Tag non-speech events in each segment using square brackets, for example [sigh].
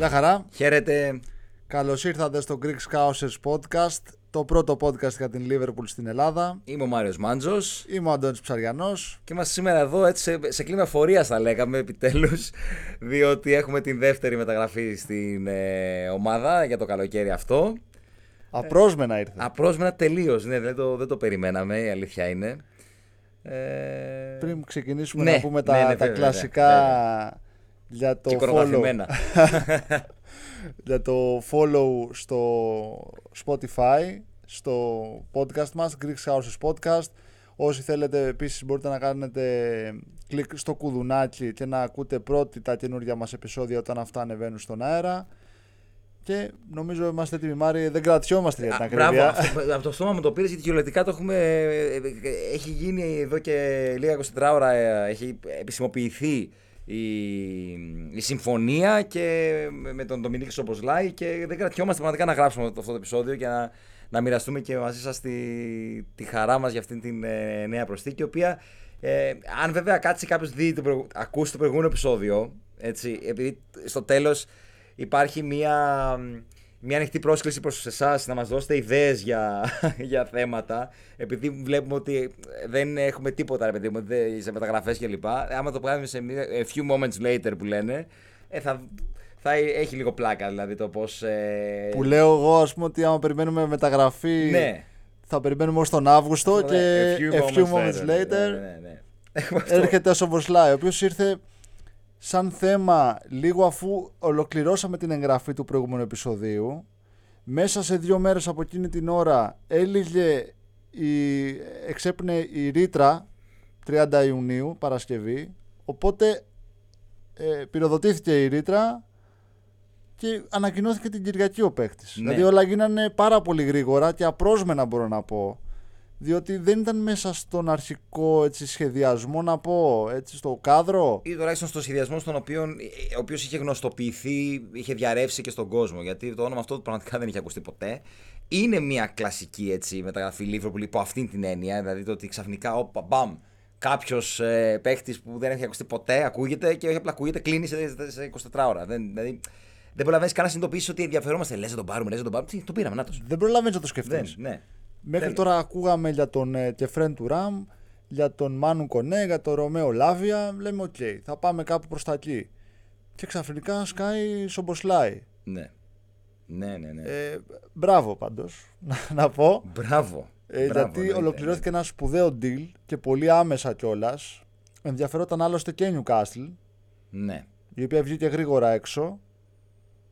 Γεια χαρά. Χαίρετε. Καλώς ήρθατε στο Greek Scousers Podcast, το πρώτο podcast για την Liverpool στην Ελλάδα. Είμαι ο Μάριος Μάντζος. Είμαι ο Αντώνης Ψαριανός. Και είμαστε σήμερα εδώ έτσι σε, σε κλίμα φορεία, θα λέγαμε επιτέλους. Διότι έχουμε την δεύτερη μεταγραφή στην ε, ομάδα για το καλοκαίρι αυτό. Απρόσμενα ήρθε. Απρόσμενα τελείως. Ναι, δεν το, δεν το περιμέναμε, η αλήθεια είναι. Ε... Πριν ξεκινήσουμε ναι, να πούμε τα, ναι, ναι, τα βέβαια, κλασικά βέβαια. Για το Και follow. κοροναθυμένα. [laughs] για το follow στο Spotify, στο podcast μας, Greek Houses Podcast. Όσοι θέλετε επίσης μπορείτε να κάνετε κλικ στο κουδουνάκι και να ακούτε πρώτοι τα καινούργια μας επεισόδια όταν αυτά ανεβαίνουν στον αέρα. Και νομίζω είμαστε έτοιμοι, Μάρι, δεν κρατιόμαστε για την Α, ακρίβεια. Μπράβο, [laughs] αυτό, από το στόμα μου το πήρες γιατί κυριολεκτικά το έχουμε. ε, ε, Έχει γίνει εδώ και λίγα 24 ώρα, ε, έχει επισημοποιηθεί η, η συμφωνία και με τον Ντομινίκη Σομποσλάι και δεν κρατιόμαστε πραγματικά να γράψουμε αυτό το επεισόδιο και να, να μοιραστούμε και μαζί σας τη, τη χαρά μας για αυτήν την ε, νέα προσθήκη η οποία ε, αν βέβαια κάτσει κάποιος δει το προηγου- ακούσει το προηγούμενο επεισόδιο έτσι, επειδή στο τέλος υπάρχει μια, μια ανοιχτή πρόσκληση προς εσάς να μας δώσετε ιδέες για, [laughs] για θέματα επειδή βλέπουμε ότι δεν έχουμε τίποτα ρε παιδί μου, δεν- σε μεταγραφές κλπ. Άμα το κάνουμε σε μια, a few moments later που λένε ε, θα, θα έχει λίγο πλάκα δηλαδή το πώς... Ε, Που λέω εγώ, ας πούμε, ότι άμα περιμένουμε μεταγραφή ναι. θα περιμένουμε ως τον Αύγουστο και a a few moments later Ναι, ναι, ναι. Έχουμε αυτό. έρχεται ο Σομποσλάι, ο οποίος ήρθε σαν θέμα λίγο αφού ολοκληρώσαμε την εγγραφή του προηγούμενου επεισοδίου. Μέσα σε δύο μέρες από εκείνη την ώρα έλυγε η, εξέπνε η ρήτρα 30 Ιουνίου, Παρασκευή. Οπότε ε, πυροδοτήθηκε η ρήτρα και ανακοινώθηκε την Κυριακή ο παίχτης. Ναι. Δηλαδή όλα γίνανε πάρα πολύ γρήγορα και απρόσμενα μπορώ να πω. Διότι δεν ήταν μέσα στον αρχικό έτσι, σχεδιασμό να πω, έτσι, στο κάδρο. ή τουλάχιστον στο σχεδιασμό στον οποίο, ο οποίος είχε γνωστοποιηθεί, είχε διαρρεύσει και στον κόσμο. Γιατί το όνομα αυτό πραγματικά δεν είχε ακουστεί ποτέ. Είναι μια κλασική έτσι, μεταγραφή Liverpool υπό αυτήν την έννοια. Δηλαδή το ότι ξαφνικά, όπα, μπαμ, κάποιος ε, παίχτης που δεν έχει ακουστεί ποτέ ακούγεται και όχι απλά ακούγεται, κλείνει σε, σε 24 ώρα. Δεν, δηλαδή, δεν προλαβαίνεις καν να συνειδητοποιήσεις ότι ενδιαφερόμαστε. Λες να τον πάρουμε, λες να τον πάρουμε. Τι, τον πήραμε, να Δεν προλαβαίνεις να το Δεν, σκεφτείς. ναι. Μέχρι δεν- τώρα ακούγαμε για τον ε, Κεφρέν Τουράμ, για τον Μάνου Κονέ, για τον Ρωμαίο Λάβια. Λέμε, οκ, θα πάμε κάπου προς τα εκεί. Και ξαφνικά σκάει Σομποσλάι. Ναι. Ναι, ναι, ναι. Ε, μπράβο πάντως, [laughs] να, να πω. Μπράβο. Ε, Μπράβο, γιατί εννοείται, ολοκληρώθηκε ένα σπουδαίο deal και πολύ άμεσα κιόλας. Ενδιαφερόταν άλλωστε και η Newcastle, Ναι. η οποία βγήκε γρήγορα έξω.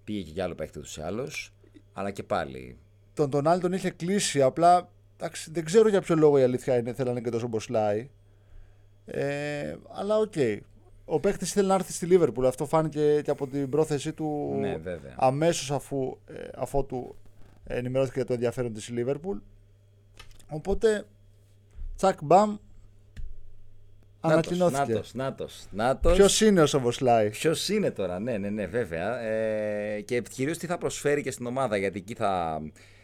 Πήγε και για άλλο παίχτη του ή άλλως. Αλλά και πάλι. Τον, τον άλλο τον είχε κλείσει, απλά εντάξει, δεν ξέρω για ποιο λόγο η αλήθεια είναι, θέλανε και τον Σομποσλάι. Ε, αλλά οκ. Ο παίχτης ήθελε να έρθει στη Λίβερπουλ. Αυτό φάνηκε και από την πρόθεσή του Ναι, βέβαια. αμέσως αφού, ε, αφότου ενημερώθηκε για το ενδιαφέρον της Λίβερπουλ. Οπότε, τσακ μπαμ, ανακοινώθηκε. Νάτος, νάτος, νάτος. Ποιος είναι ο Σομποσλάι. Ποιος είναι τώρα, ναι, ναι, ναι, βέβαια. Ε, και κυρίως τι θα προσφέρει και στην ομάδα, γιατί εκεί θα,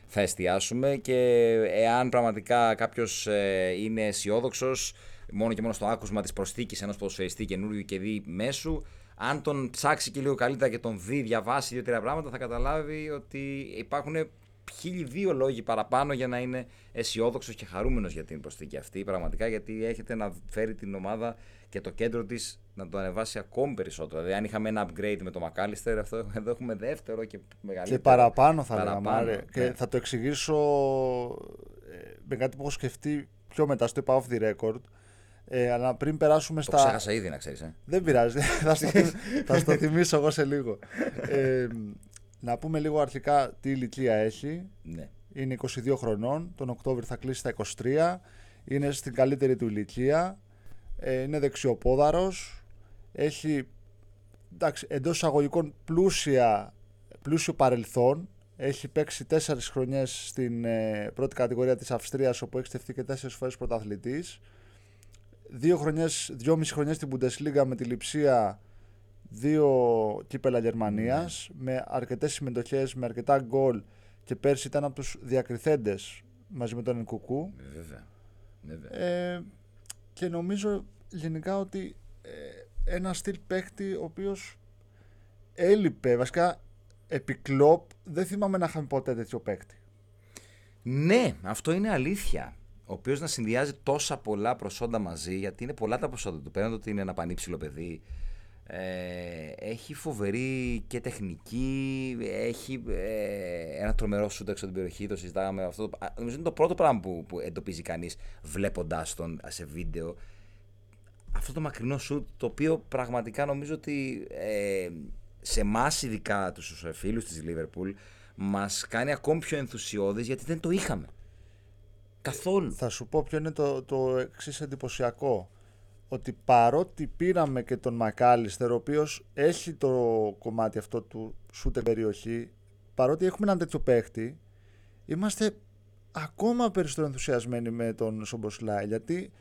θα εστιάσουμε. Και εάν πραγματικά κάποιος είναι αισιόδοξο, μόνο και μόνο στο άκουσμα της προσθήκης ενός ποδοσφαιριστή καινούριου και δει μέσου, αν τον ψάξει και λίγο καλύτερα και τον δει, διαβάσει δύο-τρία πράγματα, θα καταλάβει ότι υπάρχουν χίλιοι δύο λόγοι παραπάνω για να είναι αισιόδοξος και χαρούμενος για την προσθήκη αυτή. Πραγματικά γιατί έχετε να φέρει την ομάδα και το κέντρο της να το ανεβάσει ακόμη περισσότερο. Δηλαδή, αν είχαμε ένα upgrade με το Μακάλιστερ, αυτό εδώ έχουμε δεύτερο και μεγαλύτερο. Και παραπάνω θα Παραπάνω, λέγαμε. άρε. ναι. Και θα το εξηγήσω ε, με κάτι που έχω σκεφτεί πιο μετά στο είπα off the record. Ε, αλλά πριν περάσουμε Το στα. ξέχασα ήδη, να ξέρεις. Ε. Δεν πειράζει. [laughs] θα, στο, θυμ- θα στο θυμίσω εγώ σε λίγο. Ε, να πούμε λίγο αρχικά τι ηλικία έχει. Ναι. Είναι 22 χρονών. Τον Οκτώβριο θα κλείσει τα 23. Είναι στην καλύτερη του ηλικία. Ε, είναι δεξιοπόδαρος. Έχει εντάξει, εντός εισαγωγικών πλούσια, πλούσιο παρελθόν. Έχει παίξει τέσσερις χρονιές στην ε, πρώτη κατηγορία της Αυστρίας όπου έχει στεφτεί και τέσσερις φορές πρωταθλητής. Δύο χρονιές, δυόμιση χρονιές στην Bundesliga με τη Λιψία δύο κύπελα Γερμανίας με αρκετές συμμετοχές, με αρκετά γκολ και πέρσι ήταν από τους διακριθέντες μαζί με τον Ενκουκού. Ε, Βέβαια. Βέβαια. Ε, και νομίζω γενικά ότι ε, ένα στυλ παίκτη ο οποίος έλειπε, βασικά επί κλόπ δεν θυμάμαι να είχαμε ποτέ τέτοιο παίκτη. Ναι, αυτό είναι αλήθεια. Ο οποίος να συνδυάζει τόσα πολλά προσόντα μαζί, γιατί είναι πολλά τα προσόντα του. Πέραν ότι είναι ένα πανύψηλο παιδί, ε, έχει φοβερή και τεχνική, έχει ε, ένα τρομερό σούτ έξω την περιοχή, το συζητάγαμε αυτό. Νομίζω είναι το πρώτο πράγμα που, που εντοπίζει κανείς βλέποντάς τον σε βίντεο. Αυτό το μακρινό σούτ, το οποίο πραγματικά νομίζω ότι ε, σε εμάς ειδικά τους φίλους της Λίβερπουλ, μας κάνει ακόμη πιο ενθουσιώδεις γιατί δεν το είχαμε. Καθόλου. Θα σου πω ποιο είναι το, το εξής εντυπωσιακό ότι παρότι πήραμε και τον Μακάλιστερ, ο οποίος έχει το κομμάτι αυτό του σούτε περιοχή, παρότι έχουμε έναν τέτοιο παίχτη, είμαστε ακόμα περισσότερο ενθουσιασμένοι με τον Σομποσλάι. Γιατί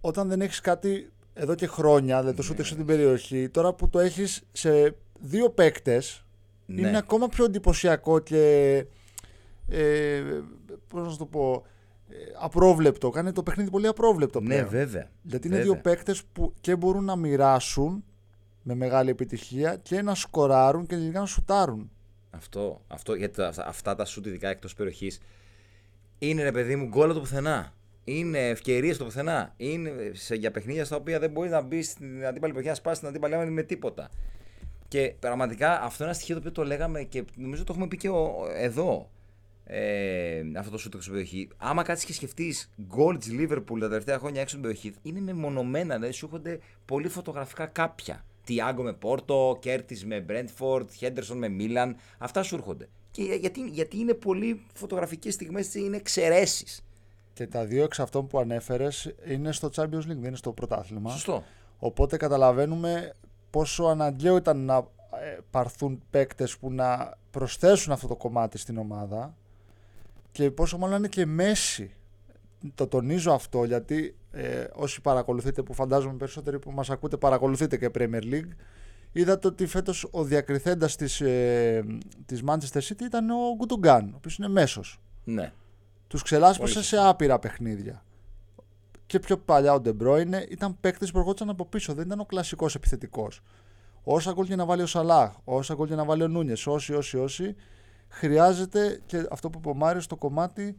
όταν δεν έχεις κάτι εδώ και χρόνια, δηλαδή το σούτε στην περιοχή, τώρα που το έχεις σε δύο παίκτες, ναι. είναι ακόμα πιο εντυπωσιακό και. Ε, πώς να το πω, ε, απρόβλεπτο. Κάνει το παιχνίδι πολύ απρόβλεπτο ναι, πλέον. Ναι, βέβαια. Γιατί είναι δύο παίκτες που και μπορούν να μοιράσουν με μεγάλη επιτυχία και να σκοράρουν και τελικά να σουτάρουν. Αυτό, αυτό γιατί αυτά τα σουτ ειδικά εκτός περιοχής είναι ρε παιδί μου γκολ το πουθενά. Είναι ευκαιρίες στο πουθενά. Είναι σε, για παιχνίδια στα οποία δεν μπορεί να μπεις στην αντίπαλη περιοχή, να σπάσει την αντίπαλη άμυνα με τίποτα. Και πραγματικά αυτό είναι ένα στοιχείο το οποίο το λέγαμε και νομίζω το έχουμε πει και εδώ ε, αυτό το σούτ στην περιοχή. Άμα κάτσεις και σκεφτείς γκολ τη Λίβερπουλ τα τελευταία χρόνια έξω από την περιοχή, είναι μεμονωμένα, δηλαδή σου έρχονται πολύ φωτογραφικά κάποια. Τιάγκο με Πόρτο, Κέρτις με Μπρέντφορντ, Χέντερσον με Μίλαν. Αυτά σου έρχονται. Και γιατί, γιατί είναι πολύ φωτογραφικές στιγμές, είναι εξαιρέσεις. Και τα δύο εξ αυτών που ανέφερες είναι στο Champions League, δεν είναι στο πρωτάθλημα. Σωστό. Οπότε καταλαβαίνουμε πόσο αναγκαίο ήταν να ε, παρθούν παίκτες που να προσθέσουν αυτό το κομμάτι στην ομάδα και πόσο μάλλον είναι και μέση. Το τονίζω αυτό γιατί ε, όσοι παρακολουθείτε, που φαντάζομαι περισσότεροι που μας ακούτε παρακολουθείτε και Premier League, είδατε ότι φέτος ο διακριθέντας της, ε, της Manchester City ήταν ο Γκουτουγκάν, ο οποίος είναι μέσος. Ναι. Τους ξελάσπωσε σε άπειρα παιχνίδια. Και πιο παλιά ο Ντεμπρόινε ήταν παίκτης που ερχόντουσαν από πίσω, δεν ήταν ο κλασικός επιθετικός. Όσα γκολ να βάλει ο Σαλάχ, όσα γκολ να βάλει ο Νούνιες, όσοι, όσοι, όσοι, χρειάζεται και αυτό που είπε ο Μάριος το κομμάτι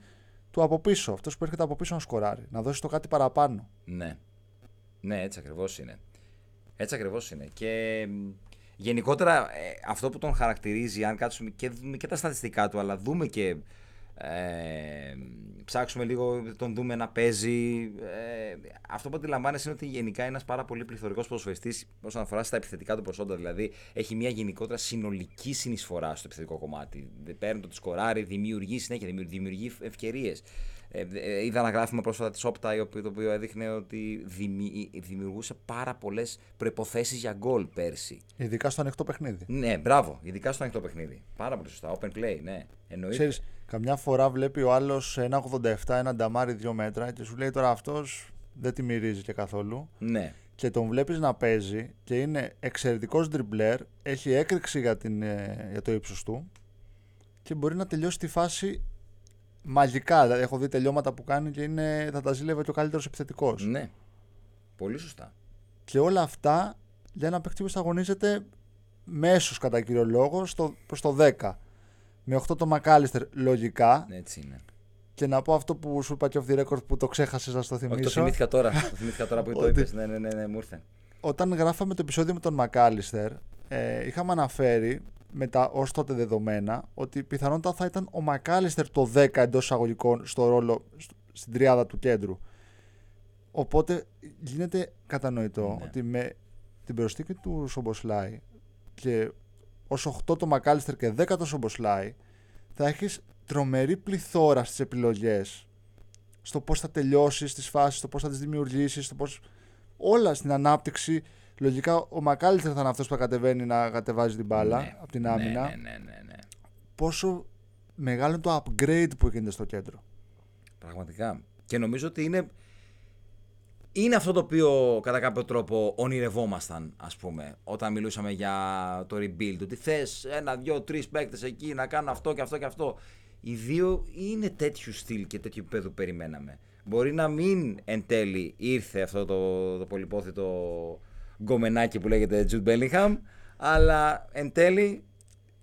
του από πίσω. Αυτός που έρχεται από πίσω να σκοράρει. Να δώσει το κάτι παραπάνω. Ναι. Ναι, έτσι ακριβώς είναι. Έτσι ακριβώς είναι. Και γενικότερα ε, αυτό που τον χαρακτηρίζει, αν κάτσουμε και δούμε και τα στατιστικά του, αλλά δούμε και ε, ψάξουμε λίγο, τον δούμε να παίζει. Ε, αυτό που αντιλαμβάνεσαι είναι ότι γενικά είναι ένας πάρα πολύ πληθωρικός ποδοσφαιριστής όσον αφορά στα επιθετικά του προσόντα. Δηλαδή έχει μια γενικότερα συνολική συνεισφορά στο επιθετικό κομμάτι. Παίρνει το τη σκοράρει, δημιουργεί συνέχεια, δημιουργεί ευκαιρίες. Ε, ε, είδα ένα γράφημα πρόσφατα της Opta το οποίο έδειχνε ότι δημιουργούσε πάρα πολλές προποθέσει για γκολ πέρσι. Ειδικά στο ανοιχτό παιχνίδι. Ναι, μπράβο, ειδικά στο ανοιχτό παιχνίδι. Πάρα πολύ σωστά. Open play, ναι. Εννοείται. Ξέρεις, καμιά φορά βλέπει ο άλλος ένα 87, ένα νταμάρι 2 μέτρα και σου λέει τώρα αυτός δεν τη μυρίζει και καθόλου. Ναι. Και τον βλέπεις να παίζει και είναι εξαιρετικός ντριμπλέρ, έχει έκρηξη για, την, ε, για το ύψος του και μπορεί να τελειώσει τη φάση μαγικά. Δηλαδή, έχω δει τελειώματα που κάνει και είναι, θα τα ζήλευε και ο καλύτερος επιθετικός. Ναι. Πολύ σωστά. Και όλα αυτά για ένα παίκτη που αγωνίζεται μέσω κατά κύριο λόγο προς το 10. Με 8 το Μακάλιστερ λογικά. Έτσι είναι. Και να πω αυτό που σου είπα και off the record που το ξέχασες να στο θυμίσω. Όχι, το θυμήθηκα τώρα. [laughs] το θυμήθηκα τώρα που το είπες. Ναι, ναι, ναι, ναι, μου ήρθε. Όταν γράφαμε το επεισόδιο με τον Μακάλιστερ, ε, είχαμε αναφέρει με τα ως τότε δεδομένα ότι πιθανότατα θα ήταν ο Μακάλιστερ το 10 εντός εισαγωγικών στο ρόλο στην τριάδα του κέντρου. Οπότε γίνεται κατανοητό ναι. ότι με την προσθήκη του Σομποσλάι και ως 8 το Μακάλιστερ και 10 το Σομποσλάι θα έχεις τρομερή πληθώρα στις επιλογές στο πώς θα τελειώσεις τις φάσεις, στο πώς θα τις δημιουργήσεις, στο πώς. όλα στην ανάπτυξη Λογικά ο Μακάλιστερ θα είναι αυτός που θα κατεβαίνει να κατεβάζει την μπάλα ναι, από την άμυνα. Ναι, ναι, ναι, ναι, Πόσο μεγάλο είναι το upgrade που γίνεται στο κέντρο. Πραγματικά. Και νομίζω ότι είναι, είναι αυτό το οποίο κατά κάποιο τρόπο ονειρευόμασταν, ας πούμε, όταν μιλούσαμε για το rebuild. Ότι θες ένα, δύο, τρεις παίκτες εκεί να κάνουν αυτό και αυτό και αυτό. Οι δύο είναι τέτοιου στυλ και τέτοιου επίπεδου που περιμέναμε. Μπορεί να μην εν τέλει ήρθε αυτό το, το πολυπόθητο γκομενάκι που λέγεται Jude Bellingham, αλλά εν τέλει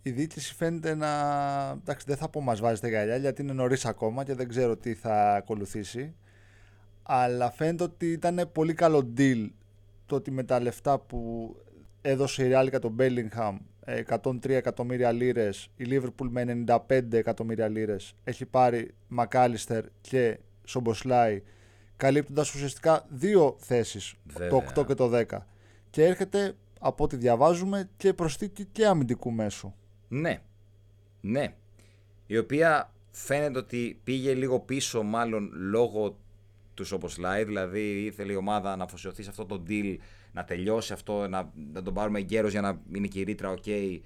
η διοίκηση φαίνεται να. Εντάξει, δεν θα πω μας βάζει τα γυαλιά γιατί είναι νωρίς ακόμα και δεν ξέρω τι θα ακολουθήσει. Αλλά φαίνεται ότι ήταν πολύ καλό deal το ότι με τα λεφτά που έδωσε η Real για τον Bellingham 103 εκατομμύρια λίρες, η Liverpool με 95 εκατομμύρια λίρες έχει πάρει Μακάλιστερ και Σομποσλάι, καλύπτοντας ουσιαστικά δύο θέσεις, το 8 και το 10. Και έρχεται από ό,τι διαβάζουμε και προσθήκη και αμυντικού μέσου. Ναι. Ναι. Η οποία φαίνεται ότι πήγε λίγο πίσω μάλλον λόγω τους Σομποσλάι, δηλαδή ήθελε η ομάδα να αφοσιωθεί σε αυτό το deal να τελειώσει αυτό, να, να τον πάρουμε γέρος για να είναι και η ρήτρα ok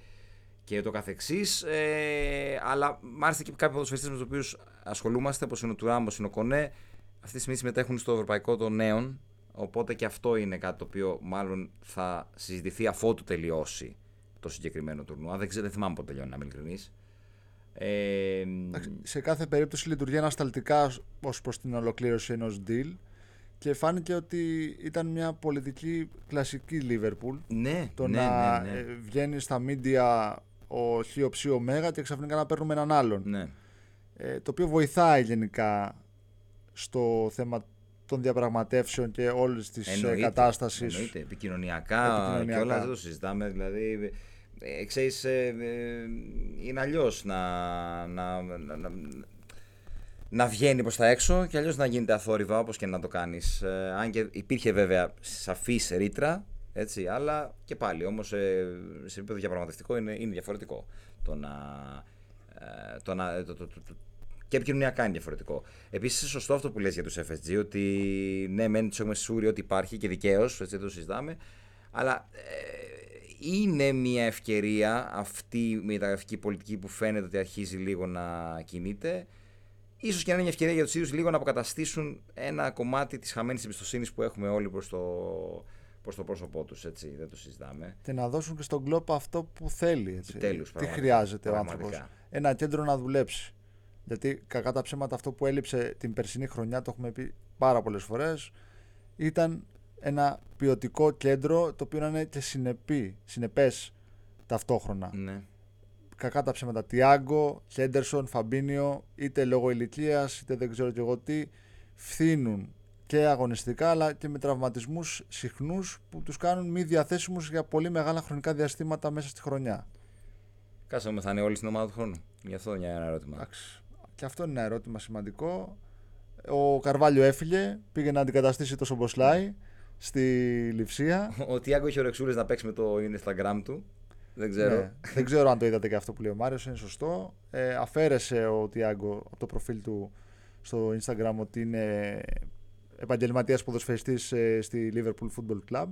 και το καθεξής. Ε, αλλά μάλιστα και κάποιοι ποδοσφαιριστές με τους οποίους ασχολούμαστε, όπως είναι ο Τουράμ, όπως είναι ο Κονέ, αυτή τη στιγμή συμμετέχουν στο Ευρωπαϊκό των Νέων, οπότε και αυτό είναι κάτι το οποίο μάλλον θα συζητηθεί αφότου τελειώσει το συγκεκριμένο τουρνουά. Δεν, ξέρω, δεν θυμάμαι πότε τελειώνει, να είμαι ειλικρινής. Ε, σε κάθε περίπτωση λειτουργεί ανασταλτικά ως προς την ολοκλήρωση ενός deal. Και φάνηκε ότι ήταν μια πολιτική κλασική Λίβερπουλ. Ναι, το ναι, να ναι, ναι. ε, βγαίνει στα μίντια ο Χίο Ψίο Μέγα και ξαφνικά να παίρνουμε έναν άλλον. Ναι. Ε, το οποίο βοηθάει γενικά στο θέμα των διαπραγματεύσεων και όλης της κατάστασης. Εννοείται, επικοινωνιακά, επικοινωνιακά. και όλας δεν το συζητάμε. Δηλαδή, ε, ξέρεις, ε, ε, είναι αλλιώς να, να, να, να, να βγαίνει προς τα έξω και αλλιώς να γίνεται αθόρυβα όπως και να το κάνεις. Ε, αν και υπήρχε βέβαια σαφής ρήτρα, έτσι, αλλά και πάλι όμως ε, σε επίπεδο διαπραγματευτικό είναι, είναι διαφορετικό. Το να, ε, το να, το, το, το, και επικοινωνιακά είναι διαφορετικό. Επίσης, είναι σωστό αυτό που λες για τους FSG, ότι ναι, μένει τους έχουμε σούρει ότι υπάρχει και δικαίως, έτσι δεν το συζητάμε, αλλά ε, είναι μια ευκαιρία αυτή η μεταγραφική πολιτική που φαίνεται ότι αρχίζει λίγο να κινείται ίσως και να είναι μια ευκαιρία για τους ίδιους λίγο να αποκαταστήσουν ένα κομμάτι της χαμένης εμπιστοσύνης που έχουμε όλοι προς το, προς το πρόσωπό τους. Δεν το συζητάμε. Και να δώσουν και στον κλόπ αυτό που θέλει. Έτσι. Τέλους, Τι χρειάζεται ο άνθρωπος. Ένα κέντρο να δουλέψει. Γιατί κακά τα ψέματα αυτό που έλειψε την περσινή χρονιά, το έχουμε πει πάρα πολλές φορές, ήταν ένα ποιοτικό κέντρο το οποίο να είναι και συνεπή, συνεπές ταυτόχρονα. Ναι κακά τα ψέματα. Τιάγκο, Χέντερσον, Φαμπίνιο, είτε λόγω ηλικίας, είτε δεν ξέρω και εγώ τι, φθήνουν και αγωνιστικά αλλά και με τραυματισμούς συχνούς που τους κάνουν μη διαθέσιμους για πολύ μεγάλα χρονικά διαστήματα μέσα στη χρονιά. Κάσαμε θα είναι όλοι στην ομάδα του χρόνου; Γι' αυτό είναι ένα ερώτημα. Εντάξει. Και αυτό είναι ένα ερώτημα σημαντικό. Ο Καρβάλιο έφυγε, πήγε να αντικαταστήσει το Σομποσλάι στη Λιψία. [laughs] Ο Τιάγκο είχε ωρεξούλες να παίξει με το Instagram του. Δεν ξέρω. Ναι, δεν ξέρω αν το είδατε και αυτό που λέει ο Μάριος, είναι σωστό. Ε, αφαίρεσε ο Τιάγκο από το προφίλ του στο Instagram ότι είναι επαγγελματίας ποδοσφαιριστής ε, στη Liverpool Football Club.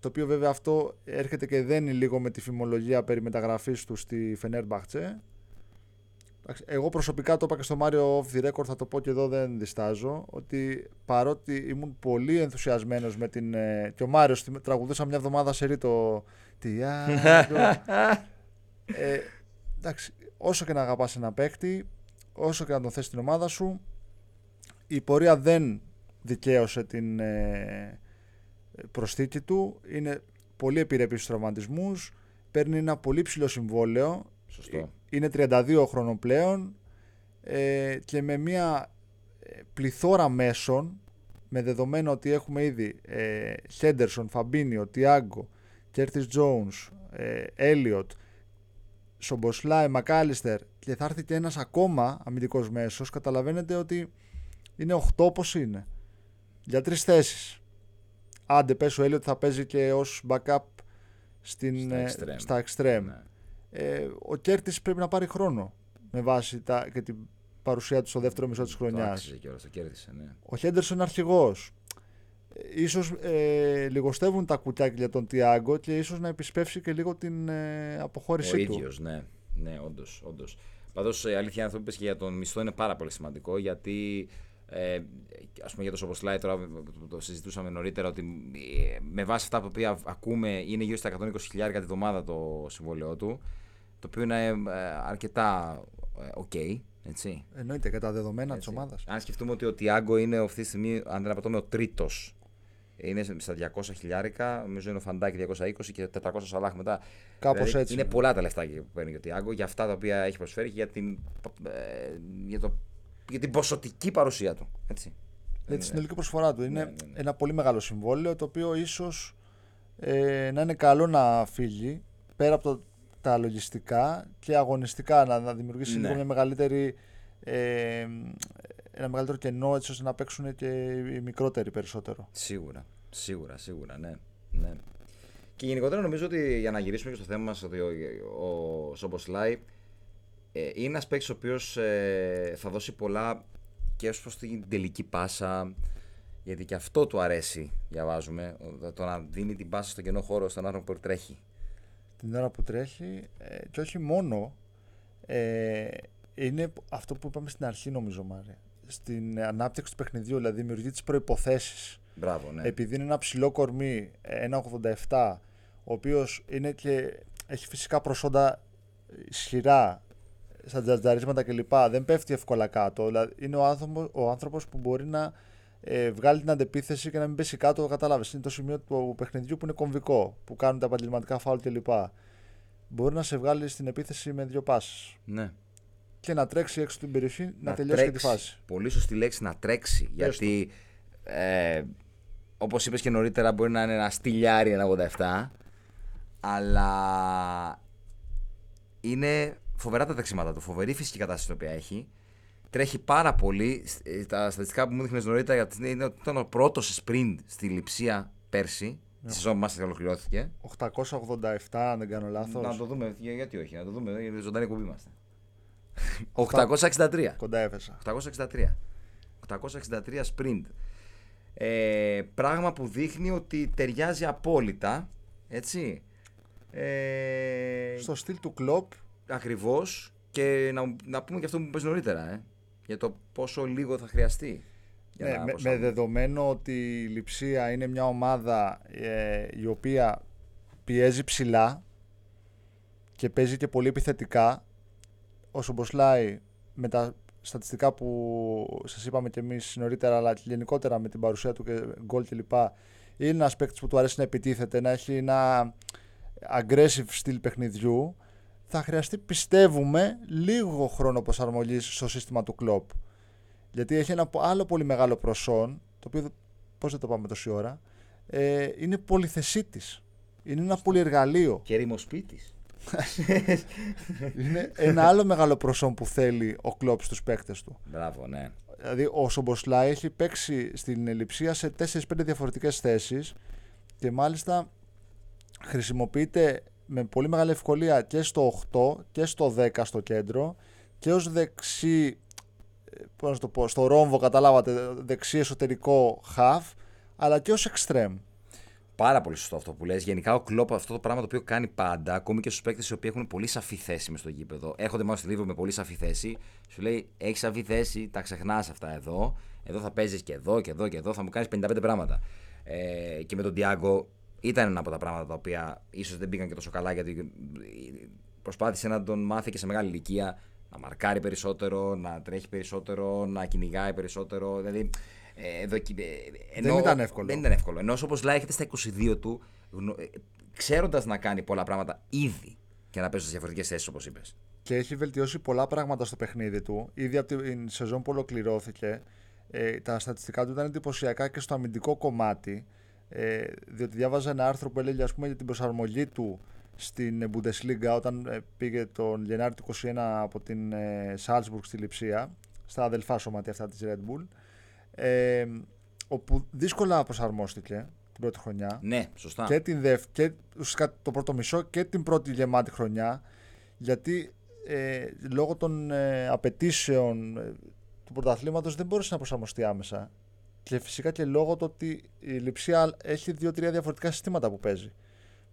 Το οποίο βέβαια αυτό έρχεται και δένει λίγο με τη φημολογία περί μεταγραφής του στη Fenerbahce. Εγώ προσωπικά το είπα και στο Mario Off the Record, θα το πω και εδώ δεν διστάζω, ότι παρότι ήμουν πολύ ενθουσιασμένος με την... Ε, και ο Μάριος τραγουδούσα μια εβδομάδα σε το [laughs] ε, εντάξει, όσο και να αγαπάς ένα παίκτη, όσο και να τον θες στην ομάδα σου, η πορεία δεν δικαίωσε την ε, προσθήκη του. Είναι πολύ επιρρεπής στους τραυματισμούς. Παίρνει ένα πολύ ψηλό συμβόλαιο. Σωστό. Είναι 32 χρόνων πλέον ε, και με μια ε, πληθώρα μέσων με δεδομένο ότι έχουμε ήδη Χέντερσον, Φαμπίνιο, Τιάγκο, Κέρτις Jones, Έλιοτ, Σομποσλάι, Μακάλιστερ και θα έρθει και ένας ακόμα αμυντικός μέσος, καταλαβαίνετε ότι είναι 8 όπως είναι. Για τρεις θέσεις. Άντε πες ο Έλιοτ θα παίζει και ως backup στην, στα extreme. Ναι. Ε, ο Κέρτις πρέπει να πάρει χρόνο με βάση τα, και την παρουσία του στο δεύτερο μισό της χρονιάς. Ναι. Ο Χέντερσον είναι αρχηγός ίσως ε, λιγοστεύουν τα κουτάκια για τον Τιάγκο και ίσως να επισπεύσει και λίγο την ε, αποχώρησή Ο του. Ο ίδιος, ναι. Ναι, όντως, όντως. Πάντως, η αλήθεια αυτό που είπες και για τον μισθό είναι πάρα πολύ σημαντικό, γιατί ε, ας πούμε για το Σομποσλάι τώρα το συζητούσαμε νωρίτερα ότι ε, με βάση αυτά που ακούμε είναι γύρω στα 120.000 τη βδομάδα το συμβόλαιό του το οποίο είναι ε, αρκετά OK okay, έτσι. Εννοείται κατά δεδομένα της ομάδας. Αν σκεφτούμε ότι ο Τιάγκο είναι αυτή τη στιγμή, αν δεν απατώμε, ο τρίτος είναι στα 200 χιλιάρικα. Νομίζω είναι ο Φαντάκη 220 και 400 Σαλάχ μετά. Κάπως Δηλαδή, έτσι. Είναι πολλά τα λεφτά που παίρνει ο Τιάγκο για αυτά τα οποία έχει προσφέρει και για την, ε, για το, για την ποσοτική παρουσία του. Έτσι. Για τη συνολική προσφορά του. Είναι Ναι, ναι, ναι. ένα πολύ μεγάλο συμβόλαιο το οποίο ίσως ε, να είναι καλό να φύγει πέρα από το, τα λογιστικά και αγωνιστικά να, να δημιουργήσει Ναι. λίγο μια μεγαλύτερη. Ε, ένα μεγαλύτερο κενό έτσι ώστε να παίξουν και οι μικρότεροι περισσότερο. Σίγουρα, σίγουρα, σίγουρα, ναι. ναι. Και γενικότερα νομίζω ότι για να γυρίσουμε και στο θέμα μας ότι ο, ο Σομποσλάι ε, είναι ένας παίκτης ο οποίος ε, θα δώσει πολλά και ως προς την τελική πάσα γιατί και αυτό του αρέσει, διαβάζουμε, ο- το να δίνει την πάσα στον κενό χώρο στον άνθρωπο που τρέχει. Την ώρα που τρέχει ε, και όχι μόνο ε, είναι αυτό που είπαμε στην αρχή νομίζω Μάρε στην ανάπτυξη του παιχνιδιού δηλαδή δημιουργεί τις προϋποθέσεις Μπράβο, ναι. επειδή είναι ένα ψηλό κορμί 1,87 ο οποίος είναι και έχει φυσικά προσόντα ισχυρά στα τζατζαρίσματα κλπ. Δεν πέφτει εύκολα κάτω. Δηλαδή είναι ο άνθρωπος, ο άνθρωπος που μπορεί να ε, βγάλει την αντεπίθεση και να μην πέσει κάτω. Κατάλαβες. Είναι το σημείο του παιχνιδιού που είναι κομβικό, που κάνουν τα επαγγελματικά φάουλ κλπ. Μπορεί να σε βγάλει στην επίθεση με δύο πάσεις ναι. και να τρέξει έξω την περιοχή να, τελειώσει και τη φάση. Πολύ σωστή λέξη να τρέξει. γιατί ε, όπως είπες και νωρίτερα, μπορεί να είναι ένα στυλιάρι ένα 87, αλλά είναι φοβερά τα τρεξίματα του. Φοβερή φυσική κατάσταση την οποία έχει. Τρέχει πάρα πολύ. Ε, Τα στατιστικά που μου δείχνεις νωρίτερα γιατί είναι ότι ήταν ο πρώτος σε sprint στη λειψία πέρσι. Τη σεζόν που μας ολοκληρώθηκε. 887 αν δεν κάνω λάθος. Να το δούμε, για- γιατί όχι, να το δούμε. Είναι ζωντανή κουμπί είμαστε. [laughs] 863. Κοντά έφεσα. 863. 863 sprint. Ε, πράγμα που δείχνει ότι ταιριάζει απόλυτα. Έτσι. Ε, Στο στυλ του κλοπ Ακριβώς. Και να, να πούμε και αυτό που πες νωρίτερα. Ε, για το πόσο λίγο θα χρειαστεί. για Ναι, να με, με προσαρμοστεί. δεδομένο ότι η Λιψία είναι μια ομάδα ε, η οποία πιέζει ψηλά και παίζει και πολύ επιθετικά ο Σομποσλάι με τα στατιστικά που σας είπαμε και εμείς νωρίτερα αλλά και γενικότερα με την παρουσία του και γκολ κλπ είναι ένας παίκτης που του αρέσει να επιτίθεται να έχει ένα aggressive στυλ παιχνιδιού θα χρειαστεί πιστεύουμε λίγο χρόνο προσαρμογής στο σύστημα του κλόπ γιατί έχει ένα πο- άλλο πολύ μεγάλο προσόν, το οποίο πώς δεν το πάμε τόση ώρα, ε, είναι πολυθεσίτης. Είναι ένα πολυεργαλείο. Και ρημοσπίτης. είναι ένα άλλο μεγάλο προσόν που θέλει ο Κλόπ στους παίκτες του. Μπράβο, ναι. Δηλαδή ο Σομποσλάι έχει παίξει στην Ελλειψία σε 4-5 διαφορετικές θέσεις και μάλιστα χρησιμοποιείται με πολύ μεγάλη ευκολία και στο 8 και στο 10 στο κέντρο και ως δεξί, ε, πώς να το πω, στο ρόμβο καταλάβατε, δεξί εσωτερικό half, αλλά και ως extreme. Πάρα πολύ σωστό αυτό που λες. Γενικά ο Κλόπ αυτό το πράγμα το οποίο κάνει πάντα, ακόμη και στους παίκτες οι οποίοι έχουν πολύ σαφή θέση μες στο γήπεδο. Έρχονται μάλλον στη Λίβρο με πολύ σαφή θέση. Σου λέει: Έχεις σαφή θέση, τα ξεχνάς αυτά εδώ. Εδώ θα παίζεις και εδώ και εδώ και εδώ. Θα μου κάνεις 55 πράγματα. Ε, και με τον Τιάγκο ήταν ένα από τα πράγματα τα οποία ίσως δεν πήγαν και τόσο καλά γιατί προσπάθησε να τον μάθει και σε μεγάλη ηλικία να μαρκάρει περισσότερο, να τρέχει περισσότερο, να κυνηγάει περισσότερο. Δηλαδή, ε, δοκι- ε, ενώ- ήταν εύκολο. Δεν ήταν εύκολο. Ενώ όπως λέει έρχεται στα 22 του, ξέροντας να κάνει πολλά πράγματα ήδη και να παίζει σε διαφορετικές θέσεις όπως είπες. Και έχει βελτιώσει πολλά πράγματα στο παιχνίδι του. Ήδη από την σεζόν που ολοκληρώθηκε, ε, τα στατιστικά του ήταν εντυπωσιακά και στο αμυντικό κομμάτι. Ε, διότι διάβαζα ένα άρθρο που έλεγε ας πούμε, για την προσαρμογή του στην Bundesliga όταν ε, πήγε τον Γενάρη του 2021 από την ε, Salzburg στη Λιψία, στα αδελφά σωματεία αυτά της Red Bull, ε, όπου δύσκολα προσαρμόστηκε την πρώτη χρονιά Ναι, σωστά. και, την δευ- και ουσιαστικά το πρώτο μισό και την πρώτη γεμάτη χρονιά γιατί ε, λόγω των ε, απαιτήσεων ε, του πρωταθλήματος δεν μπόρεσε να προσαρμοστεί άμεσα και φυσικά και λόγω του ότι η Λιψία έχει δύο-τρία διαφορετικά συστήματα που παίζει.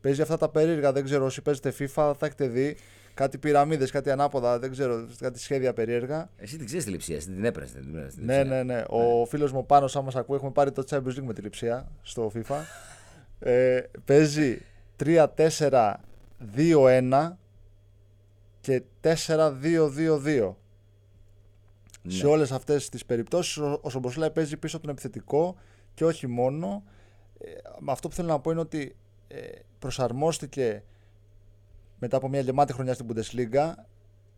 Παίζει αυτά τα περίεργα, δεν ξέρω όσοι παίζετε FIFA θα έχετε δει κάτι πυραμίδες, κάτι ανάποδα, δεν ξέρω, κάτι σχέδια περίεργα. Εσύ την ξέρεις τη λειψία, εσύ την έπαιρνες. Την έπαιρνες τη Ναι, Λειψία. ναι, ναι. Ο φίλος μου πάνω, άμα μας ακούει, έχουμε πάρει το Champions League με τη λειψία στο FIFA. ε, παίζει 3-4-2-1 και 4-2-2-2. Ναι. Σε όλες αυτές τις περιπτώσεις ο, ο Σομποσλάι παίζει πίσω από τον επιθετικό και όχι μόνο. ε, με αυτό που θέλω να πω είναι ότι ε, προσαρμόστηκε μετά από μια γεμάτη χρονιά στην Bundesliga,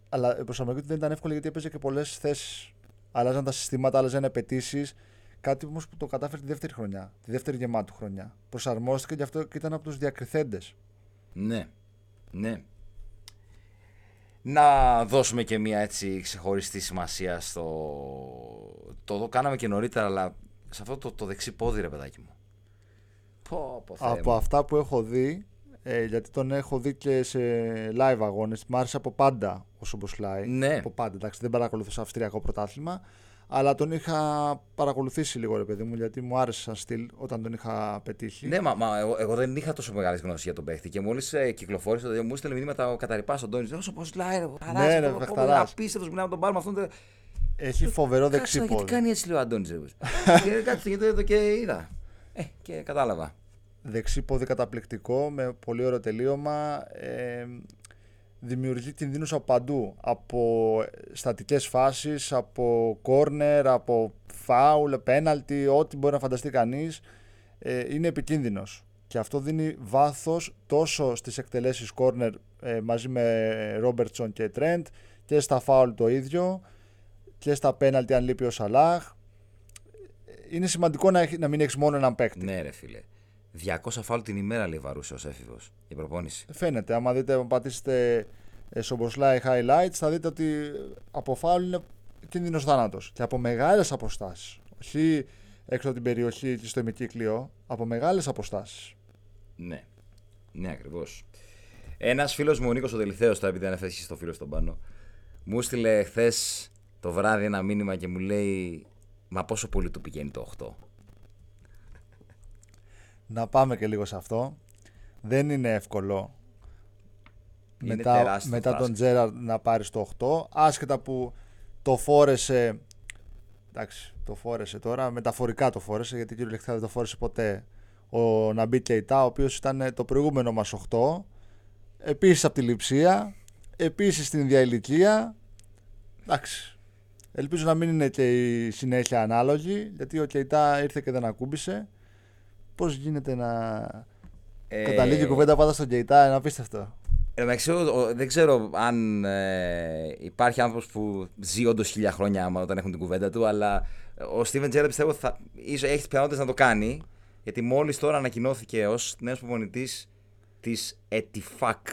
αλλά η προσαρμογή του δεν ήταν εύκολη γιατί έπαιζε και πολλές θέσεις. Άλλαζαν τα συστήματα, άλλαζαν απαιτήσεις. Κάτι όμως που το κατάφερε τη δεύτερη χρονιά, τη δεύτερη γεμάτη χρονιά. Προσαρμόστηκε και αυτό και ήταν από τους διακριθέντες. Ναι. Ναι. Να δώσουμε και μια έτσι ξεχωριστή σημασία στο. Το κάναμε και νωρίτερα, αλλά σε αυτό το, το δεξί πόδι, ρε παιδάκι μου. Πω, πω, από αυτά που έχω δει, ε, γιατί τον έχω δει και σε live αγώνες, μ' άρεσε από πάντα ο Σομποσλάι. Ναι. Από πάντα, εντάξει, δεν παρακολουθούσα αυστριακό πρωτάθλημα. Αλλά τον είχα παρακολουθήσει λίγο, ρε παιδί μου, γιατί μου άρεσε σαν στυλ όταν τον είχα πετύχει. Ναι, μα, μα εγώ, εγώ, δεν είχα τόσο μεγάλη γνώση για τον παίχτη. Και μόλις ε, κυκλοφόρησε, το, μου έστειλε μηνύματα ο Καταρρυπά ο Ντόνι. Όσο πώς λέει, ρε, ναι, ναι, ναι, απίστευτος μιλάμε τον πάρουμε αυτόν. Έχει φοβερό δεξίποδο. Γιατί κάνει έτσι, λέει ο Αντώνης. [laughs] Κάτσε γιατί εδώ και είδα. Ε, και κατάλαβα. Δεξί πόδι καταπληκτικό, με πολύ ωραίο τελείωμα. Ε, δημιουργεί κινδύνους από παντού. Από στατικές φάσεις, από κόρνερ, από φάουλ, πέναλτι, ό,τι μπορεί να φανταστεί κανείς. Ε, είναι επικίνδυνος. Και αυτό δίνει βάθος τόσο στις εκτελέσεις κόρνερ ε, μαζί με Ρόμπερτσον και Τρέντ και στα φάουλ το ίδιο και στα πέναλτι αν λείπει ο Σαλάχ. Είναι σημαντικό να, να μην έχεις μόνο έναν παίκτη. Ναι, ρε φίλε. 200 φάουλ την ημέρα λέει βαρούσε ω έφηβο για προπόνηση. Φαίνεται. Άμα δείτε, αν πατήσετε ε, Σομποσλάι highlights, θα δείτε ότι από φάουλ είναι κίνδυνος θάνατος. Και από μεγάλες αποστάσεις. Όχι έξω από την περιοχή και στο ημικύκλιο, από μεγάλες αποστάσεις. Ναι. Ναι, ακριβώς. Ένας φίλος μου, ο Νίκος ο Τελιθέος, τώρα επειδή ανέφερε στο φίλο στον πάνω, μου έστειλε χθες το βράδυ ένα μήνυμα και μου λέει Μα πόσο πολύ του πηγαίνει το 8. Να πάμε και λίγο σε αυτό. Δεν είναι εύκολο είναι μετά, μετά τον Τζέραρ να πάρει το 8. Άσχετα που το φόρεσε. Εντάξει, το φόρεσε τώρα. Μεταφορικά το φόρεσε γιατί ο δεν το φόρεσε ποτέ. Ο Ναμπί Κεϊτά, ο οποίος ήταν το προηγούμενο μας 8. Επίσης από τη λειψία. Επίσης στην ίδια ηλικία. Εντάξει. Ελπίζω να μην είναι και η συνέχεια ανάλογη, γιατί ο Κεϊτά ήρθε και δεν ακούμπησε. Πώς γίνεται να ε... καταλήγει η κουβέντα πάντα στον Κεϊτά, είναι απίστευτο. Εντάξει, δεν ξέρω αν ε, υπάρχει άνθρωπος που ζει όντως χίλια χρόνια άμα όταν έχουν την κουβέντα του, αλλά ο Στίβεν Τζέραρντ πιστεύω ότι θα, ίσως έχει τις πιθανότητες να το κάνει, γιατί μόλις τώρα ανακοινώθηκε ως νέος προπονητής της Ετιφάκ.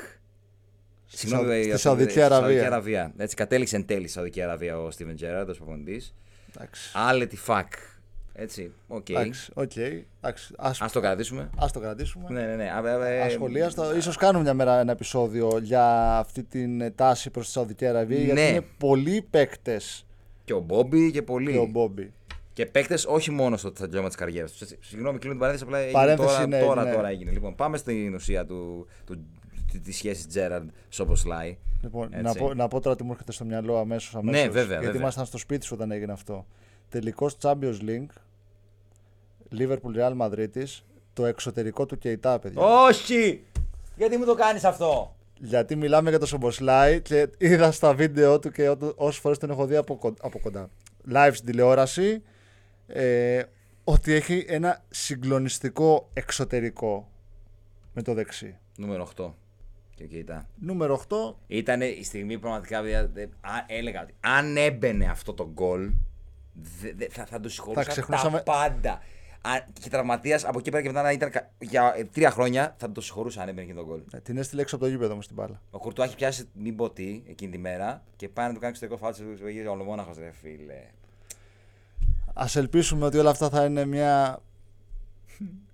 Συγγνώμη, στη Σαουδική Αραβία. Αραβία. Έτσι, κατέληξε εν τέλει στη Σαουδική Αραβία ο Στίβεν Τζέραρντ, ο προπονητής. Αλ Ετιφάκ. Έτσι, OK. Okay. Okay. Ας... ας το κρατήσουμε. Ας το κρατήσουμε. Ναι, ναι, ναι. Ασχολίαστο. Ίσως κάνουμε μια μέρα ένα επεισόδιο για αυτή την τάση προς τη Σαουδική Αραβία. Ναι. Γιατί είναι πολλοί παίκτες. Και ο Μπόμπι και πολλοί. Και ο Μπόμπι. Και παίκτες όχι μόνο στο τελειώμα της καριέρας τους. Συγγνώμη, κλείνω την παρένθεση. Απλά παρένθεση τώρα, είναι, τώρα, ναι. τώρα έγινε. Λοιπόν, πάμε στην ουσία του, του, τη σχέσης Τζέραντ Σόμποσλάι. Λοιπόν, να πω, να πω τώρα τι μου έρχεται στο μυαλό αμέσως. Αμέσως, ναι, βέβαια. Γιατί βέβαια. ήμασταν στο σπίτι σου όταν έγινε αυτό. Τελικός Champions League Liverpool Real Madrid το εξωτερικό του Κεϊτά, παιδιά. Όχι! Γιατί μου το κάνεις αυτό; Γιατί μιλάμε για το Σομποσλάι και είδα στα βίντεο του και όσες φορές τον έχω δει από, από κοντά. Live στην τηλεόραση ε, ότι έχει ένα συγκλονιστικό εξωτερικό με το δεξί. Νούμερο 8. Και Κεϊτά. Νούμερο 8. Ήταν η στιγμή πραγματικά. Έλεγα ότι αν έμπαινε αυτό το γκολ θα, θα το συγχωρούσα τα πάντα και τραυματίας από εκεί πέρα και μετά να ήταν για ε, τρία χρόνια, θα το συγχωρούσα αν έμπαινε και τον γκολ. Ε, την έστειλε έξω από το γήπεδο όμως την μπάλα. Ο Κουρτουά έχει πιάσει μην πω τι εκείνη τη μέρα και πάει να του κάνει εξωτερικό φάτσο του γύρω ολομόναχο, ρε φίλε. Α ελπίσουμε ότι όλα αυτά θα είναι μια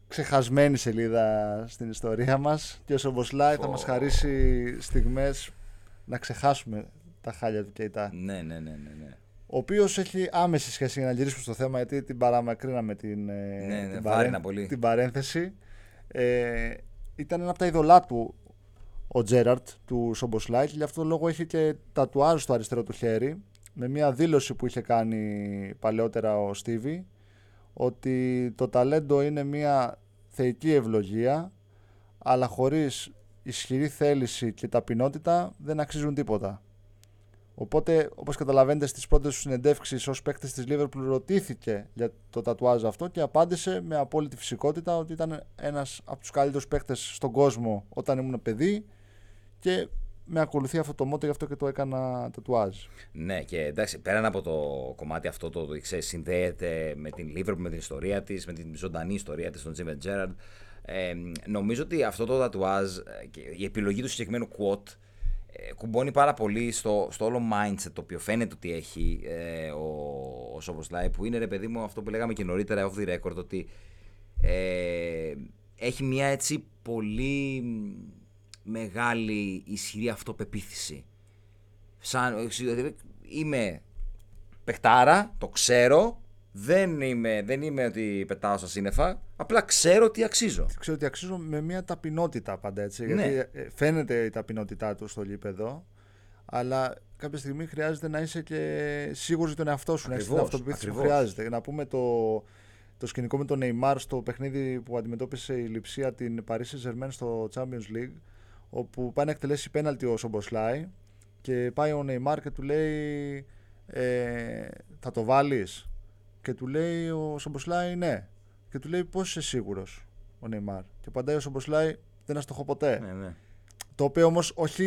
ξεχασμένη σελίδα στην ιστορία μας και ο Σομποσλάι θα μας χαρίσει στιγμές να ξεχάσουμε τα χάλια του Κεϊτά. Ναι, ναι, ναι, ναι. ναι ο οποίος έχει άμεση σχέση για να γυρίσουμε στο θέμα γιατί την παραμακρύναμε την, ε, ναι, ναι, την, παρέ... πολύ. την παρένθεση. Ε, ήταν ένα από τα ειδωλά του ο Τζέραρτ του Σομποσλάιτ γι' αυτό το λόγο έχει και τατουάζ στο αριστερό του χέρι με μια δήλωση που είχε κάνει παλαιότερα ο Στίβι ότι το ταλέντο είναι μια θεϊκή ευλογία αλλά χωρίς ισχυρή θέληση και ταπεινότητα δεν αξίζουν τίποτα. Οπότε, όπως καταλαβαίνετε, στις πρώτες σου συνεντεύξεις ως παίκτη της Liverpool ρωτήθηκε για το τατουάζ αυτό και απάντησε με απόλυτη φυσικότητα ότι ήταν ένας από τους καλύτερους παίκτες στον κόσμο όταν ήμουν παιδί και με ακολουθεί αυτό το μότο, γι' αυτό και το έκανα τατουάζ. Ναι, και εντάξει, πέραν από το κομμάτι αυτό το, το ξέρεις, συνδέεται με την Liverpool, με την ιστορία της, με την ζωντανή ιστορία της, τον Τζίμεν Τζέραρντ. Ε, νομίζω ότι αυτό το τατουάζ, και η επιλογή του συγκεκριμένου quote, ε, κουμπώνει πάρα πολύ στο, στο όλο mindset το οποίο φαίνεται ότι έχει ε, ο, ο Σόμποσλάι που είναι ρε παιδί μου αυτό που λέγαμε και νωρίτερα off the record ότι ε, έχει μια έτσι πολύ μεγάλη ισχυρή αυτοπεποίθηση. Σαν, δηλαδή, είμαι παιχτάρα, το ξέρω, δεν είμαι, δεν είμαι ότι πετάω στα σύννεφα, απλά ξέρω ότι αξίζω. Ξέρω ότι αξίζω με μια ταπεινότητα πάντα έτσι. Ναι. Γιατί ε, φαίνεται η ταπεινότητά του στο γήπεδο, αλλά κάποια στιγμή χρειάζεται να είσαι και σίγουρος για τον εαυτό σου, να έχεις την Ακριβώς, αυτοπεποίθηση που ακριβώς. χρειάζεται. Να πούμε το, το σκηνικό με τον Neymar στο παιχνίδι που αντιμετώπισε η Λιψία την Paris Saint-Germain στο Champions League, όπου πάει να εκτελέσει πέναλτι ο Σομποσλάι και πάει ο Neymar και του λέει ε, θα το βάλεις και του λέει ο Σομποσλάι ναι και του λέει πώς είσαι σίγουρος ο Neymar και απαντάει ο Σομποσλάι δεν αστοχώ ποτέ Ναι, ναι. το οποίο όμως όχι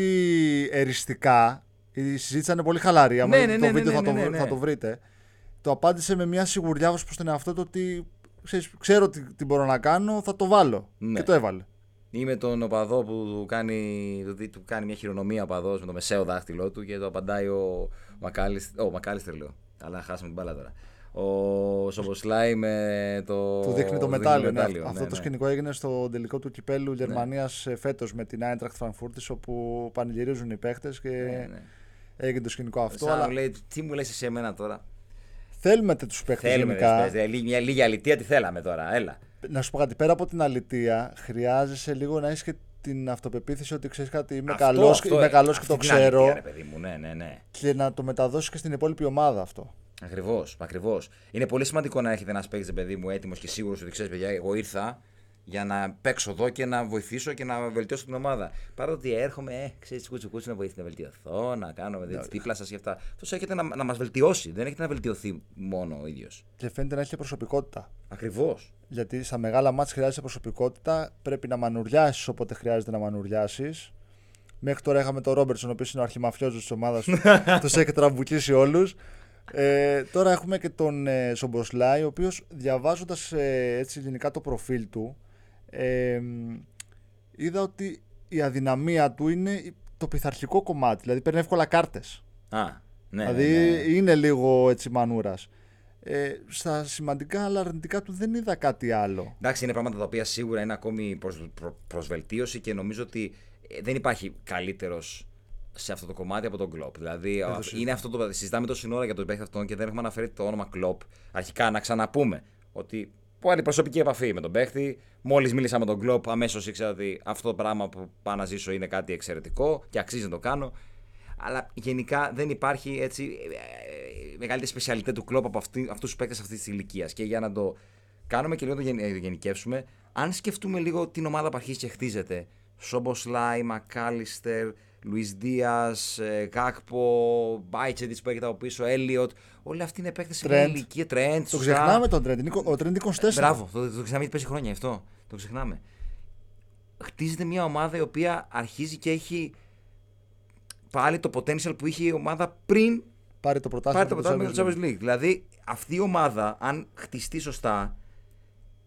εριστικά η συζήτηση είναι πολύ χαλαρή άμα Ναι, δείτε ναι, το ναι, βίντεο ναι, θα, το, ναι, βρ- ναι. θα το βρείτε το απάντησε με μια σιγουριά ως προς τον εαυτό του ότι ξέρεις, ξέρω τι, τι μπορώ να κάνω θα το βάλω Ναι. και το έβαλε Είμαι τον οπαδό που του κάνει, του, δι- του κάνει μια χειρονομία οπαδός με το μεσαίο δάχτυλό του και το απαντάει ο Μακάλιστερ. Ο Μακάλιστερ λέω. Αλλά χάσαμε την μπάλα τώρα. Ο Σομποσλάι με το. Του δείχνει το του μετάλλιο. ναι. μετάλλιο, Αυτό ναι, το ναι. σκηνικό έγινε στο τελικό του κυπέλου Γερμανίας φέτος με την Eintracht Frankfurt, όπου πανηγυρίζουν οι παίχτε και Ναι, ναι. έγινε το σκηνικό αυτό. Σαν αλλά μου λέει, τι μου λες εσύ εμένα τώρα; θέλουμε του παίχτε Θέλουμε, γενικά. ρε, σπες, μια λίγη αλητία τι θέλαμε τώρα, έλα. Να σου πω κάτι, πέρα από την αλητεία, χρειάζεσαι λίγο να έχεις και την αυτοπεποίθηση ότι ξέρεις κάτι, είμαι Αυτό, καλός αυτό, είμαι ε, καλός και αυτή το την αλήθεια, ξέρω. ρε παιδί μου, ναι, ναι, ναι. Και να το μεταδώσεις και στην υπόλοιπη ομάδα αυτό. Ακριβώς, ακριβώς. Είναι πολύ σημαντικό να έχετε ένα παίκτη, παιδί μου, έτοιμος και σίγουρος ότι ξέρεις, παιδιά, εγώ ήρθα για να παίξω εδώ και να βοηθήσω και να βελτιώσω την ομάδα. Παρά το ότι έρχομαι, ε, ξέρεις, κούτσου κούτσου να βοηθήσω να βελτιωθώ, να κάνω ναι. δίπλα σας και αυτά. Αυτό έχετε να, να μας βελτιώσει, δεν έχετε να βελτιωθεί μόνο ο ίδιος. Και φαίνεται να έχει και προσωπικότητα. Ακριβώς. Γιατί στα μεγάλα μάτια χρειάζεται προσωπικότητα, πρέπει να μανουριάσεις όποτε χρειάζεται να μανουριάσεις. Μέχρι τώρα είχαμε τον Ρόμπερτσον, ο οποίος είναι ο αρχιμαφιόζος της ομάδας του. [laughs] τους έχει τραμπουκίσει όλους. Ε, τώρα έχουμε και τον ε, Σομποσλάι, ο οποίος διαβάζοντας έτσι γενικά το προφίλ του, ε, είδα ότι η αδυναμία του είναι το πειθαρχικό κομμάτι. Δηλαδή παίρνει εύκολα κάρτες. Α, ναι. δηλαδή ναι, ναι. είναι λίγο έτσι μανούρας. Ε, στα σημαντικά αλλά αρνητικά του δεν είδα κάτι άλλο. Εντάξει, είναι πράγματα τα οποία σίγουρα είναι ακόμη προς, προ, προς βελτίωση και νομίζω ότι ε, δεν υπάρχει καλύτερος σε αυτό το κομμάτι από τον Κλοπ. Δηλαδή, α, συζητάμε. είναι αυτό το. Συζητάμε τόση ώρα για τον παίχτη αυτόν και δεν έχουμε αναφέρει το όνομα Κλοπ. Αρχικά να ξαναπούμε ότι που άλλη προσωπική επαφή με τον παίχτη. Μόλις μίλησα με τον Κλοπ, αμέσως ήξερα ότι αυτό το πράγμα που πάω να ζήσω είναι κάτι εξαιρετικό και αξίζει να το κάνω. Αλλά γενικά δεν υπάρχει έτσι ε, ε, μεγαλύτερη σπεσιαλιτέ του κλόπ από αυτούς τους παίκτες αυτής της ηλικίας. Και για να το κάνουμε και λίγο να το γεν- ε, γενικεύσουμε, αν σκεφτούμε λίγο την ομάδα που αρχίζει και χτίζεται, Σόμποσλάι, Μακάλιστερ, Λουίς Δίας, Κάκπο, Μπάιτσετ που έρχεται από πίσω, Έλιοτ, όλοι αυτοί είναι παίκτες σε μια Τρέντ. ηλικία. Τρέντ, Το ξεχνάμε τον Τρέντ. είναι Ο Τρέντ 24. Ε, Μπράβο, το, το ξεχνάμε γιατί παίζει χρόνια αυτό. Το ξεχνάμε. Χτίζεται μια ομάδα η οποία αρχίζει και έχει πάλι το potential που είχε η ομάδα πριν Πάρει το πρωτάθλημα. πάρει το του πρωτάθλημα με Champions το Champions League. Δηλαδή αυτή η ομάδα, αν χτιστεί σωστά,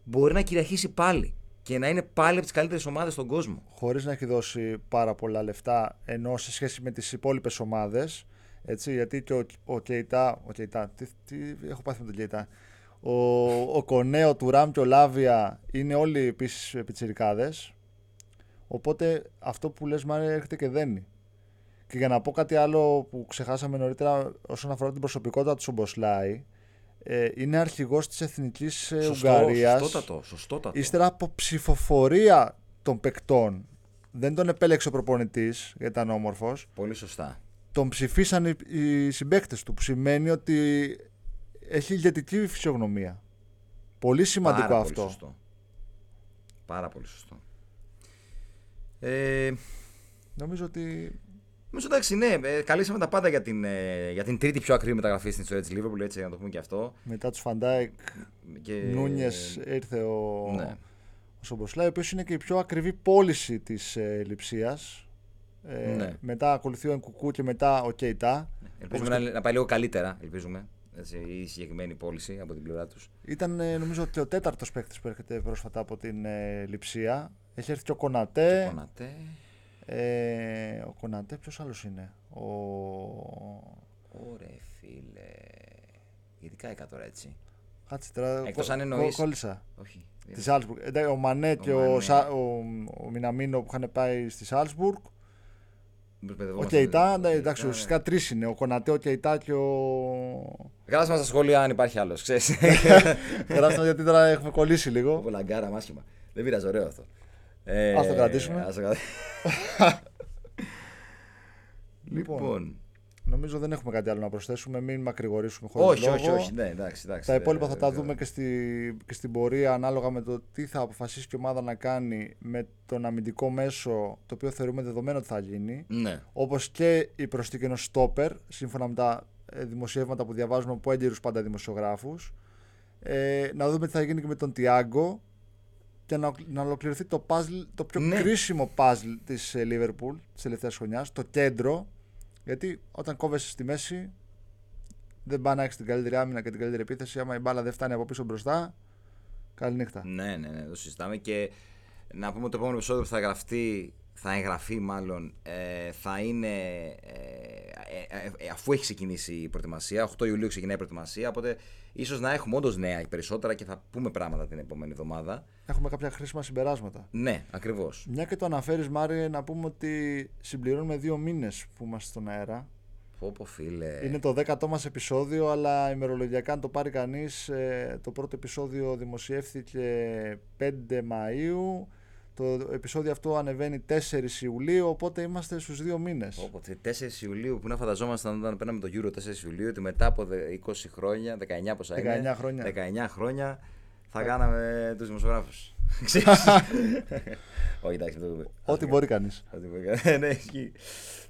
μπορεί να κυριαρχήσει πάλι και να είναι πάλι από τις καλύτερες ομάδες στον κόσμο. χωρίς να έχει δώσει πάρα πολλά λεφτά ενώ σε σχέση με τις υπόλοιπες ομάδες έτσι, γιατί και ο, ο Κεϊτά, ο Κεϊτά τι, τι έχω πάθει με τον Κεϊτά ο, ο Κονέ, ο Τουράμ και ο Λάβια είναι όλοι επίσης πιτσιρικάδες. Οπότε αυτό που λες Μάρια έρχεται και δένει. Και για να πω κάτι άλλο που ξεχάσαμε νωρίτερα όσον αφορά την προσωπικότητα του Σομποσλάι ε, είναι αρχηγός της Εθνικής ε, Ουγγαρίας σωστότατο, σωστότατο. Ύστερα από ψηφοφορία των παικτών, δεν τον επέλεξε ο προπονητής γιατί ήταν όμορφος. Πολύ σωστά. Τον ψηφίσαν οι, οι συμπαίκτες του, που σημαίνει ότι έχει ηγετική φυσιογνωμία. Πολύ σημαντικό Πάρα αυτό. Πολύ σωστό. Πάρα πολύ σωστό. Ε, Νομίζω ότι Νομίζω εντάξει, ναι, ε, καλύψαμε τα πάντα για την, ε, για την τρίτη πιο ακριβή μεταγραφή στην ιστορία της Liverpool, έτσι να το πούμε και αυτό. Μετά τους Van Dijk, Και... Núñez ήρθε ο, Ναι. ο Σομποσλάι, ο οποίος είναι και η πιο ακριβή πώληση της ε, Λιψίας. Ε, Ναι. Μετά ακολουθεί ο Ενκουκού και μετά ο Κέιτα. Ελπίζουμε να, να πάει λίγο καλύτερα, ελπίζουμε. Έτσι, η συγκεκριμένη πώληση από την πλευρά τους. Ήταν ε, νομίζω και ο τέταρτος παίκτης που έρχεται πρόσφατα από την ε, Λιψία. Έχει έρθει και ο Κονατέ. Κονατέ. Ε, ο Κονατέ, ποιος άλλος είναι; Ο... Ωραία, φίλε. Ειδικά έκα τώρα έτσι. Κάτσε τώρα. Εκτός κο- αν εννοείς- κο- Κόλλησα. Όχι. Τη Σάλσμπουργκ. Ο Μανέ και ο, Μανέ. Σα- ο, ο Μιναμίνο που είχαν πάει στη Σάλσμπουργκ. Ο Μπερδευόμαστε. Κεϊτά, ναι, Ο εντάξει, Κεϊτά, ουσιαστικά τρεις είναι. Ο Κονατέ, ο Κεϊτά και ο. ναι. Γράψτε μας στα σχόλια αν υπάρχει άλλος. Ξέρεις. [laughs] Γράψτε γιατί τώρα έχουμε κολλήσει λίγο. Όπω λαγκάρα, μάσχημα. Δεν πειράζει, ωραίο αυτό. Ε, Ας το κρατήσουμε. ας το κρατήσουμε. [laughs] Λοιπόν, λοιπόν. νομίζω δεν έχουμε κάτι άλλο να προσθέσουμε. Μην μακρηγορήσουμε χωρίς Όχι, λόγο. όχι, όχι. Ναι, εντάξει, εντάξει. Τα υπόλοιπα Ε, θα τα ε, δούμε και, στη, και στην πορεία ανάλογα με το τι θα αποφασίσει και η ομάδα να κάνει με τον αμυντικό μέσο το οποίο θεωρούμε δεδομένο ότι θα γίνει. Ναι. Όπως και η προσθήκη ενός στόπερ, σύμφωνα με τα ε, δημοσιεύματα που διαβάζουμε από έγκαιρου πάντα δημοσιογράφους. Ε, να δούμε τι θα γίνει και με τον Τιάγκο και να, να ολοκληρωθεί το, puzzle, το πιο Ναι. κρίσιμο puzzle της ε, Liverpool της τελευταίας χρονιάς, το κέντρο. Γιατί όταν κόβεσαι στη μέση δεν πάει να έχεις την καλύτερη άμυνα και την καλύτερη επίθεση. Άμα η μπάλα δεν φτάνει από πίσω μπροστά καληνύχτα. Ναι, ναι, ναι, το συζητάμε. Και να πούμε ότι το επόμενο επεισόδιο που θα γραφτεί, θα εγγραφεί μάλλον, ε, θα είναι ε, ε, ε, ε, αφού έχει ξεκινήσει η προετοιμασία. 8 Ιουλίου ξεκινάει η προετοιμασία, οπότε ίσως να έχουμε όντως νέα περισσότερα και θα πούμε πράγματα την επόμενη εβδομάδα. έχουμε κάποια χρήσιμα συμπεράσματα Ναι, ακριβώς. μια και το αναφέρεις Μάρι να πούμε ότι συμπληρώνουμε δύο μήνες που είμαστε στον αέρα Πω πω φίλε. Είναι το 10ο μας επεισόδιο, αλλά ημερολογιακά αν το πάρει κανείς, ε, το πρώτο επεισόδιο δημοσιεύθηκε 5 Μαΐου, το επεισόδιο αυτό ανεβαίνει 4 Ιουλίου, οπότε είμαστε στους δύο μήνες. Πω, πω, 4 Ιουλίου που να φανταζόμασταν όταν παίρναμε το Euro 4 Ιουλίου ότι μετά από δε- 20 χρόνια, 19 πόσα 19 είναι, χρόνια. 19 χρόνια θα κάναμε τους δημοσιογράφους. [laughs] Ξέρεις. [laughs] Όχι, εντάξει. το- Ό,τι μπορεί κανείς. Ό,τι μπορεί. Ναι, ισχύει.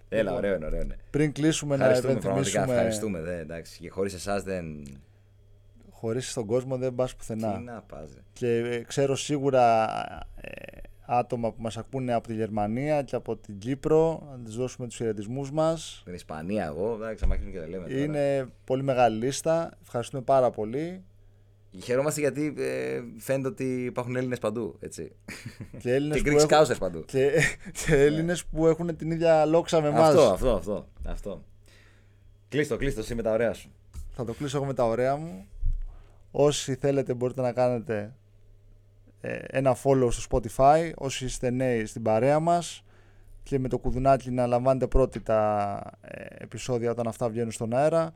Έλα, ωραίο είναι, ωραίο είναι. Πριν κλείσουμε να Ευχαριστούμε, πραγματικά υπενθυμίσουμε, ευχαριστούμε. Δε, εντάξει. Και χωρίς εσάς δεν... χωρίς στον κόσμο δεν πας Τι πουθενά. να πας, ρε. Και ε, ξέρω σίγουρα ε, άτομα που μας ακούνε από τη Γερμανία και από την Κύπρο, να τις δώσουμε τους χαιρετισμούς μας. Την Ισπανία εγώ, εντάξει, θα και τα λέμε τώρα. Είναι πολύ μεγάλη λίστα. Ευχαριστούμε πάρα πολύ. Χαιρόμαστε γιατί ε, φαίνεται ότι υπάρχουν Έλληνες παντού, έτσι. Και Έλληνες [laughs] Και που Greek έχουν- Scousers παντού. Και, [laughs] και Έλληνες που έχουν την ίδια λόξα με εμάς. Αυτό, αυτό, αυτό, αυτό. Κλείστο, κλείστο, εσύ με τα ωραία σου. Θα το κλείσω εγώ με τα ωραία μου. Όσοι θέλετε μπορείτε να κάνετε ε, ένα follow στο Spotify. Όσοι είστε νέοι στην παρέα μας και με το κουδουνάκι να λαμβάνετε πρώτοι τα ε, επεισόδια όταν αυτά βγαίνουν στον αέρα.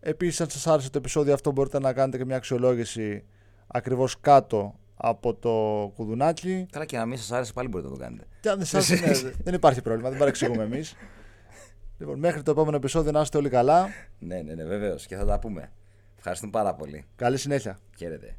Επίσης αν σας άρεσε το επεισόδιο αυτό μπορείτε να κάνετε και μια αξιολόγηση ακριβώς κάτω από το κουδουνάκι. Καλά και να μην σας άρεσε πάλι μπορείτε να το κάνετε. Και αν δεν σας είναι, [laughs] δεν υπάρχει πρόβλημα, δεν παρεξηγούμε εμείς. Λοιπόν, μέχρι το επόμενο επεισόδιο να είστε όλοι καλά. Ναι, ναι, ναι, βεβαίως και θα τα πούμε. Ευχαριστούμε πάρα πολύ. Καλή συνέχεια. Χαίρετε.